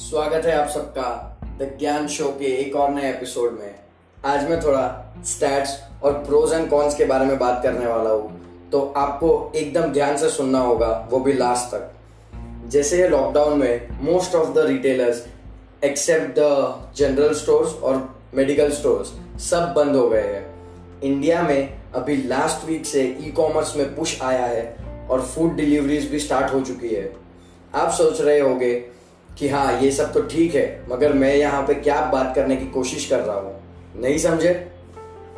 स्वागत है आप सबका द ज्ञान शो के एक और नए एपिसोड में। आज मैं थोड़ा स्टैट्स और प्रोज एंड कॉन्स के बारे में बात करने वाला हूँ। तो आपको एकदम ध्यान से सुनना होगा, वो भी लास्ट तक। जैसे लॉकडाउन में most of the retailers except the general stores और मेडिकल स्टोर्स सब बंद हो गए हैं। इंडिया में अभी लास्ट वीक से ई कॉमर्स में पुश आया है और फ़ूड डिलीवरीज भी स्टार्ट हो चुकी है। आप सोच रहे होंगे कि हाँ ये सब तो ठीक है, मगर मैं यहाँ पे क्या बात करने की कोशिश कर रहा हूँ? नहीं समझे?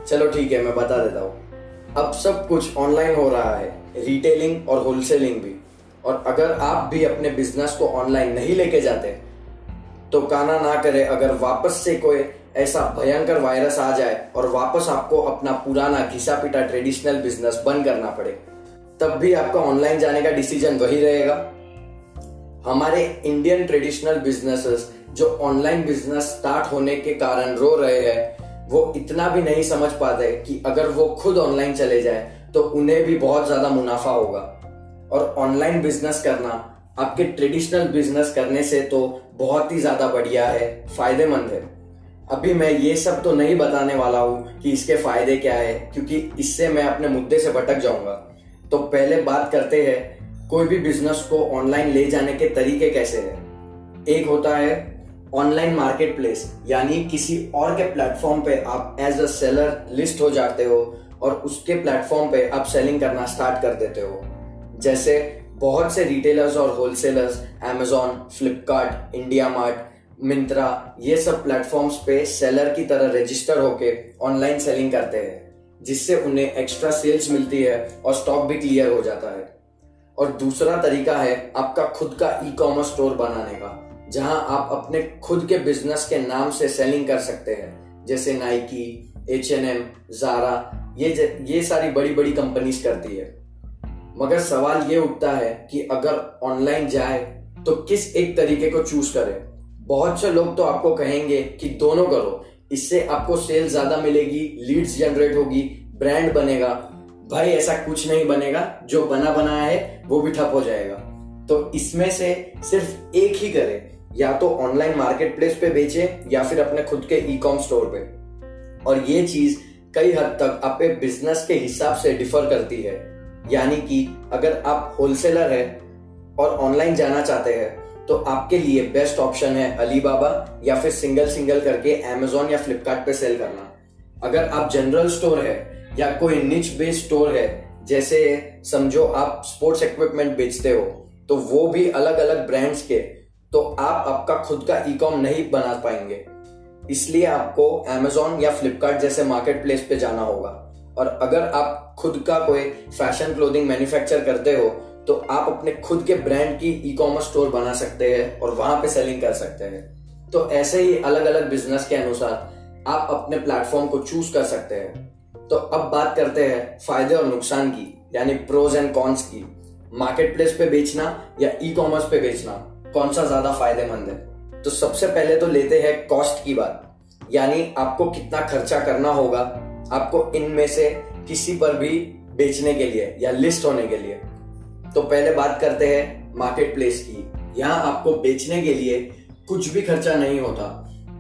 चलो ठीक है, मैं बता देता हूँ। अब सब कुछ ऑनलाइन हो रहा है रिटेलिंग और होलसेलिंग भी। और अगर आप भी अपने बिज़नेस को ऑनलाइन नहीं लेके जाते तो काना ना करे, अगर वापस से कोई ऐसा भयंकर वायरस आ जाए और वापस आपको अपना पुराना घिसा पिटा ट्रेडिशनल बिज़नेस बंद करना पड़े, तब भी आपका ऑनलाइन जाने का डिसीज़न वही रहेगा। हमारे इंडियन ट्रेडिशनल बिजनेसेस जो ऑनलाइन बिज़नेस स्टार्ट होने के कारण रो रहे हैं, वो इतना भी नहीं समझ पाते कि अगर वो खुद ऑनलाइन चले जाए तो उन्हें भी बहुत ज़्यादा मुनाफा होगा। और ऑनलाइन बिज़नेस करना, आपके ट्रेडिशनल बिज़नेस करने से तो बहुत ही ज़्यादा बढ़िया है, फ़ायदेमंद है। अभी मैं ये सब तो नहीं बताने वाला हूँ कि इसके फ़ायदे क्या है, क्योंकि इससे मैं अपने मुद्दे से भटक जाऊँगा। तो पहले बात करते हैं कोई भी बिज़नेस को ऑनलाइन ले जाने के तरीके कैसे हैं? एक होता है ऑनलाइन मार्केट प्लेस यानी किसी और के प्लेटफॉर्म पे आप एज अ सेलर लिस्ट हो जाते हो और उसके प्लेटफॉर्म पे आप सेलिंग करना स्टार्ट कर देते हो। जैसे बहुत से रिटेलर्स और wholesalers Amazon Flipkart India mart Myntra ये सब प्लेटफॉर्म्स पे सेलर की तरह रजिस्टर होके ऑनलाइन सेलिंग करते हैं, जिससे उन्हें एक्स्ट्रा सेल्स मिलती है और स्टॉक भी क्लियर हो जाता है। और दूसरा तरीका है आपका खुद का ई कॉमर्स स्टोर बनाने का, जहाँ आप अपने खुद के बिज़नेस के नाम से सेलिंग कर सकते हैं, जैसे Nike H and M Zara ये ये सारी बड़ी बड़ी कंपनीज़ करती है। मगर सवाल ये उठता है कि अगर ऑनलाइन जाए तो किस एक तरीके को चूज़ करें? बहुत से लोग तो आपको कहेंगे कि दोनों करो, इससे आपको सेल ज़्यादा मिलेगी लीड्स जनरेट होगी ब्रांड बनेगा भाई ऐसा कुछ नहीं बनेगा, जो बना बनाया है, वो भी ठप हो जाएगा। तो इसमें से सिर्फ़ एक ही करे, या तो ऑनलाइन मार्केट प्लेस पे बेचे, या फिर अपने खुद के ई कॉम स्टोर पे। और ये चीज़ कई हद तक आपके बिज़नेस के हिसाब से डिफर करती है। यानी कि अगर आप होलसेलर है और ऑनलाइन जाना चाहते हैं तो आपके लिए बेस्ट ऑप्शन है अलीबाबा या फिर सिंगल सिंगल करके अमेजोन या फ्लिपकार्ट सेल करना। अगर आप जनरल स्टोर है या कोई निच बेस्ड स्टोर है, जैसे समझो आप स्पोर्ट्स इक्विपमेंट बेचते हो तो वो भी अलग अलग ब्रांड्स के तो आप आपका खुद का ई कॉम नहीं बना पाएँगे। इसलिए आपको एमेजोन या फ्लिपकार्ट जैसे मार्केट प्लेस पे जाना होगा। और अगर आप खुद का कोई फ़ैशन क्लोथिंग मैन्युफैक्चर करते हो तो आप अपने खुद के ब्रांड की ई कॉमर्स स्टोर बना सकते हैं और वहाँ पे सेलिंग कर सकते हैं। तो ऐसे ही अलग अलग बिज़नेस के अनुसार आप अपने प्लेटफॉर्म को चूज़ कर सकते हैं। तो अब बात करते हैं फ़ायदे और नुकसान की, यानी प्रोज एंड कॉन्स की। मार्केट प्लेस पे बेचना या ई कॉमर्स पे बेचना, कौन सा ज़्यादा फ़ायदेमंद है? तो सबसे पहले तो लेते हैं कॉस्ट की बात, यानी आपको कितना खर्चा करना होगा, आपको इनमें से किसी पर भी बेचने के लिए या लिस्ट होने के लिए। तो पहले बात करते हैं मार्केट प्लेस की, यहाँ आपको बेचने के लिए कुछ भी खर्चा नहीं होता,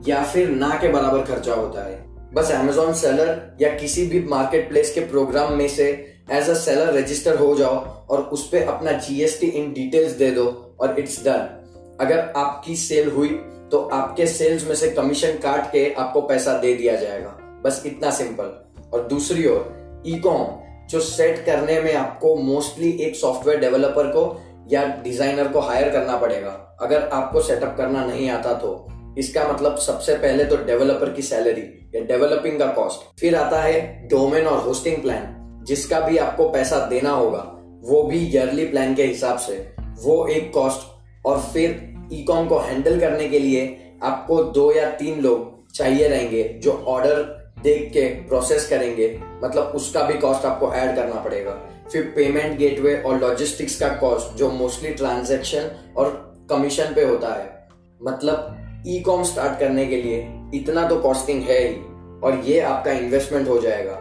या फिर ना के बराबर खर्चा होता है। बस अमेजोन सेलर या किसी भी मार्केट प्लेस के प्रोग्राम में से एज अ सेलर रजिस्टर हो जाओ और उस पर अपना जीएसटी इन डिटेल्स दे दो और इट्स डन अगर आपकी सेल हुई तो आपके सेल्स में से कमीशन काट के आपको पैसा दे दिया जाएगा। बस इतना सिंपल और दूसरी ओर ई कॉम जो सेट करने में आपको मोस्टली एक सॉफ्टवेयर डेवलपर को या डिज़ाइनर को हायर करना पड़ेगा। अगर आपको सेटअप करना नहीं आता तो। इसका मतलब सबसे पहले तो डेवलपर की सैलरी या डेवलपिंग का कॉस्ट फिर आता है डोमेन और होस्टिंग प्लान जिसका भी आपको पैसा देना होगा, वो भी ईयरली प्लान के हिसाब से। वो एक कॉस्ट और फिर ई कॉम को हैंडल करने के लिए आपको दो या तीन लोग चाहिए रहेंगे जो ऑर्डर देख के प्रोसेस करेंगे। मतलब उसका भी कॉस्ट आपको ऐड करना पड़ेगा। फिर पेमेंट गेटवे और लॉजिस्टिक्स का कॉस्ट जो मोस्टली ट्रांजेक्शन और कमीशन पे होता है। मतलब ई कॉम स्टार्ट करने के लिए इतना तो कॉस्टिंग है ही, और ये आपका इन्वेस्टमेंट हो जाएगा।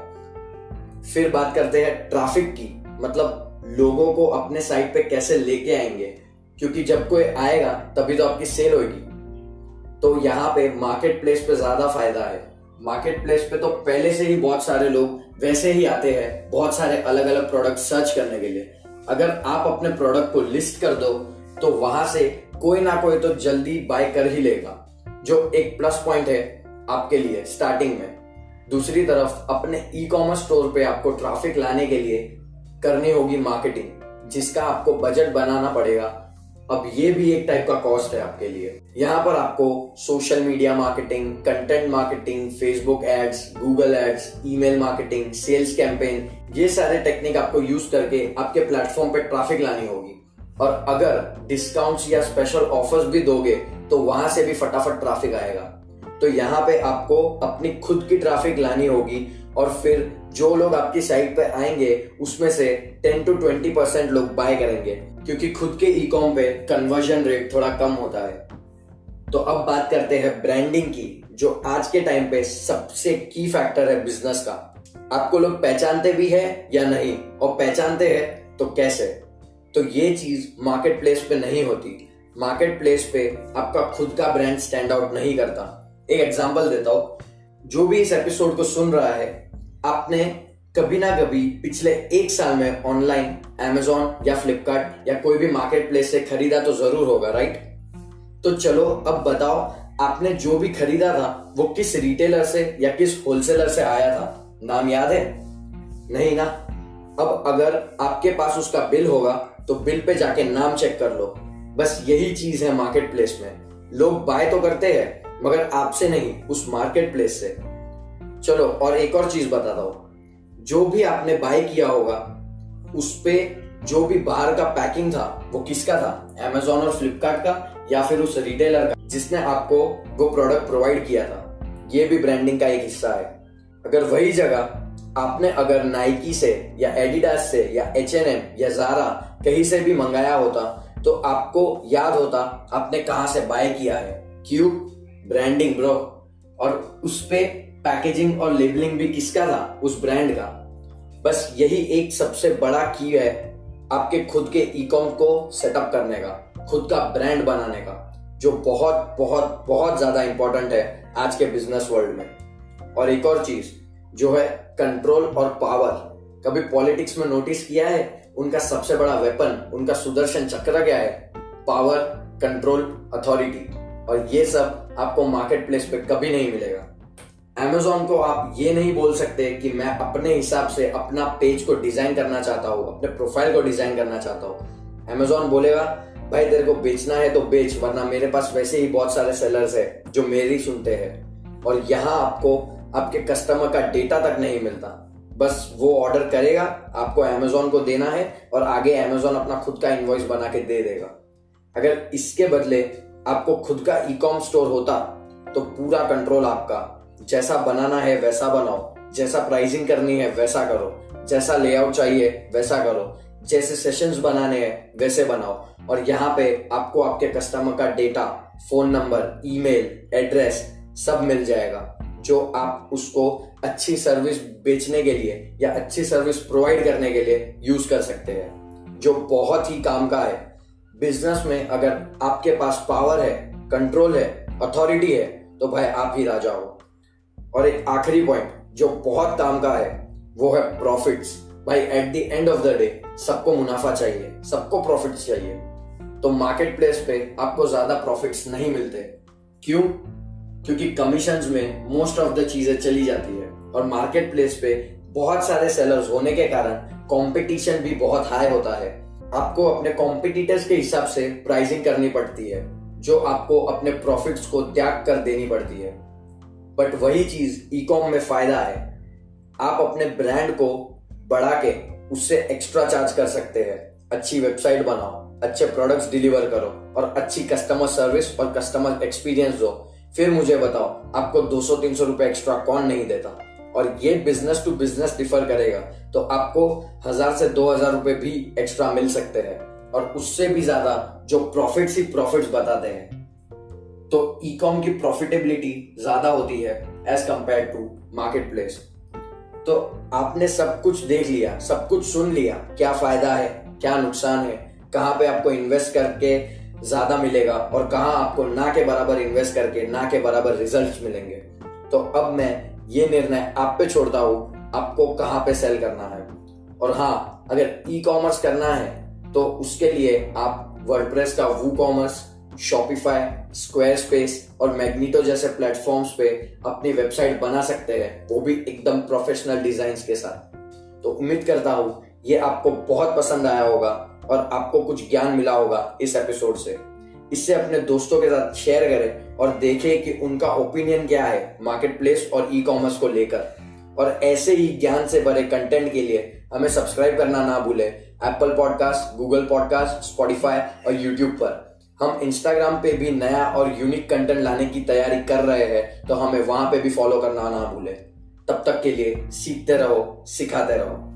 फिर बात करते हैं ट्रैफ़िक की मतलब लोगों को अपने साइट पे कैसे लेके आएँगे, क्योंकि जब कोई आएगा, तभी तो आपकी सेल होगी तो यहाँ पे मार्केट प्लेस पे ज़्यादा फ़ायदा है। मार्केट प्लेस पे तो पहले से ही बहुत सारे लोग वैसे ही आते हैं, बहुत सारे अलग अलग प्रोडक्ट सर्च करने के लिए। अगर आप अपने प्रोडक्ट को लिस्ट कर दो तो वहाँ से कोई ना कोई तो जल्दी बाय कर ही लेगा, जो एक प्लस पॉइंट है आपके लिए स्टार्टिंग में। दूसरी तरफ़, अपने ई कॉमर्स स्टोर पे आपको ट्रैफ़िक लाने के लिए करनी होगी मार्केटिंग जिसका आपको बजट बनाना पड़ेगा। अब ये भी एक टाइप का कॉस्ट है आपके लिए। यहाँ पर आपको social media marketing content marketing Facebook ads Google ads email marketing sales campaign ये सारे टेक्निक आपको यूज़ करके आपके प्लेटफॉर्म पे ट्रैफ़िक लानी होगी। और अगर डिस्काउंट्स या स्पेशल ऑफर्स भी दोगे तो वहाँ से भी फटाफट ट्रैफ़िक आएगा। तो यहाँ पे आपको अपनी खुद की ट्रैफ़िक लानी होगी और फिर जो लोग आपकी साइट पे आएँगे, उसमें से 10 टू 20 परसेंट लोग बाय करेंगे। क्योंकि खुद के ई कॉम पे कन्वर्जन रेट थोड़ा कम होता है। तो अब बात करते हैं ब्रांडिंग की, जो आज के टाइम पे सबसे की फैक्टर है बिज़नेस का। आपको लोग पहचानते भी है या नहीं? और पहचानते हैं तो कैसे? तो ये चीज़ मार्केट प्लेस पे नहीं होती। मार्केट प्लेस पे आपका खुद का ब्रांड स्टैंड आउट नहीं करता। एक एग्ज़ाम्पल देता हूँ। जो भी इस एपिसोड को सुन रहा है, आपने कभी ना कभी पिछले एक साल में ऑनलाइन एमेजोन या फ्लिपकार्ट या कोई भी मार्केट प्लेस से खरीदा तो ज़रूर होगा राइट तो चलो, अब बताओ, आपने जो भी खरीदा था, वो किस रिटेलर से या किस होलसेलर से आया था? नाम याद है? नहीं ना? अब अगर आपके पास उसका बिल होगा तो बिल पे जाके नाम चेक कर लो। बस यही चीज़ है मार्केट प्लेस में। लोग बाय तो करते हैं, मगर आपसे नहीं, उस मार्केट प्लेस से। चलो, और एक और चीज़ बताता हूँ। जो भी आपने बाय किया होगा, उस पे जो भी बाहर का पैकिंग था, वो किसका था? अमेजोन और फ्लिपकार्ट का, या फिर उस रिटेलर का, जिसने आपको वो प्रोडक्ट प्रोवाइड किया था। ये भी ब्रांडिंग का एक हिस्सा है। अगर वही जगह आपने अगर नाइकी से या एडिडास से या एच एन एम या जारा कहीं से भी मंगाया होता तो आपको याद होता आपने कहा से बाय किया है। क्यों? ब्रांडिंग ब्रो और उस पे पैकेजिंग और लेबलिंग भी किसका था? उस ब्रांड का। बस यही एक सबसे बड़ा की है आपके खुद के ई कॉम को सेटअप करने का, खुद का ब्रांड बनाने का, जो बहुत बहुत बहुत ज़्यादा इंपॉर्टेंट है आज के बिज़नेस वर्ल्ड में। और एक और चीज़ जो है कंट्रोल और पावर कभी पॉलिटिक्स में नोटिस किया है? उनका सबसे बड़ा वेपन उनका सुदर्शन चक्र क्या है? पावर कंट्रोल अथॉरिटी और ये सब आपको मार्केट प्लेस पे कभी नहीं मिलेगा। एमेजोन को आप ये नहीं बोल सकते कि मैं अपने हिसाब से अपना पेज को डिज़ाइन करना चाहता हूँ, अपने प्रोफ़ाइल को डिज़ाइन करना चाहता हूँ। एमेजोन बोलेगा, भाई, तेरे को बेचना है तो बेच, वरना मेरे पास वैसे ही बहुत सारे सेलर्स है जो मेरी सुनते हैं। और यहाँ आपको आपके कस्टमर का डेटा तक नहीं मिलता। बस वो ऑर्डर करेगा, आपको अमेजोन को देना है और आगे अमेजोन अपना खुद का इन्वॉइस बना के दे देगा। अगर इसके बदले आपको खुद का ई कॉम स्टोर होता तो पूरा कंट्रोल आपका। जैसा बनाना है वैसा बनाओ, जैसा प्राइसिंग करनी है वैसा करो, जैसा लेआउट चाहिए वैसा करो, जैसे सेशंस बनाने हैं वैसे बनाओ। और यहाँ पे आपको आपके कस्टमर का data phone number email address सब मिल जाएगा। जो आप उसको अच्छी सर्विस बेचने के लिए या अच्छी सर्विस प्रोवाइड करने के लिए यूज़ कर सकते हैं। जो बहुत ही काम का है। बिज़नेस में अगर आपके पास पावर है कंट्रोल है अथॉरिटी है तो भाई आप ही राजा हो। और एक आखिरी पॉइंट जो बहुत काम का है, वो है प्रॉफिट्स भाई at the end of the day सबको मुनाफा चाहिए, सबको प्रॉफिट्स चाहिए। तो मार्केट प्लेस पे आपको ज़्यादा प्रॉफिट्स नहीं मिलते। क्यों? क्योंकि कमीशन में मोस्ट ऑफ़ द चीज़ें चली जाती है। और मार्केट प्लेस पे बहुत सारे सेलर्स होने के कारण कंपटीशन भी बहुत हाई होता है। आपको अपने कॉम्पिटिटर्स के हिसाब से प्राइसिंग करनी पड़ती है, जो आपको अपने प्रॉफिट्स को त्याग कर देनी पड़ती है। बट वही चीज़ ई कॉम में फ़ायदा है। आप अपने ब्रांड को बढ़ा के उससे एक्स्ट्रा चार्ज कर सकते हैं। अच्छी वेबसाइट बनाओ, अच्छे प्रोडक्ट्स डिलीवर करो, और अच्छी कस्टमर सर्विस और कस्टमर एक्सपीरियंस दो। फिर मुझे बताओ, आपको 200-300 रुपए एक्स्ट्रा कौन नहीं देता? और ये बिज़नेस टू बिज़नेस डिफर करेगा तो आपको हज़ार से दो हज़ार रुपए भी एक्स्ट्रा मिल सकते हैं। और उससे भी ज़्यादा जो प्रॉफिट्स ही प्रॉफिट्स बताते हैं। तो ई कॉम की प्रॉफिटेबिलिटी ज़्यादा होती है as compare to market place तो आपने सब कुछ देख लिया, सब कुछ सुन लिया, क्या फ़ायदा है, क्या नुकसान है, कहाँ पे आपको इन्वेस्ट करके ज़्यादा मिलेगा और कहाँ आपको ना के बराबर इन्वेस्ट करके, ना के बराबर रिज़ल्ट मिलेंगे। तो अब मैं ये निर्णय आप पे छोड़ता हूँ, आपको कहाँ पे सेल करना है। और हाँ अगर ई कॉमर्स करना है तो उसके लिए आप वर्डप्रेस का वू कॉमर्स शॉपिफाई स्क्वायर स्पेस और मैग्नीटो जैसे प्लेटफॉर्म्स पे अपनी वेबसाइट बना सकते हैं, वो भी एकदम प्रोफेशनल डिज़ाइन के साथ। तो उम्मीद करता हूँ, ये आपको बहुत पसंद आया होगा। और आपको कुछ ज्ञान मिला होगा इस एपिसोड से। इससे अपने दोस्तों के साथ शेयर करें और देखें कि उनका ओपिनियन क्या है मार्केट प्लेस और ई कॉमर्स को लेकर। और ऐसे ही ज्ञान से भरे कंटेंट के लिए हमें सब्सक्राइब करना ना भूले। Apple podcast Google podcast Spotify और यूट्यूब पर। हम इंस्टाग्राम पे भी नया और यूनिक कंटेंट लाने की तैयारी कर रहे हैं तो हमें वहाँ पे भी फॉलो करना ना भूले। तब तक के लिए सीखते रहो, सिखाते रहो।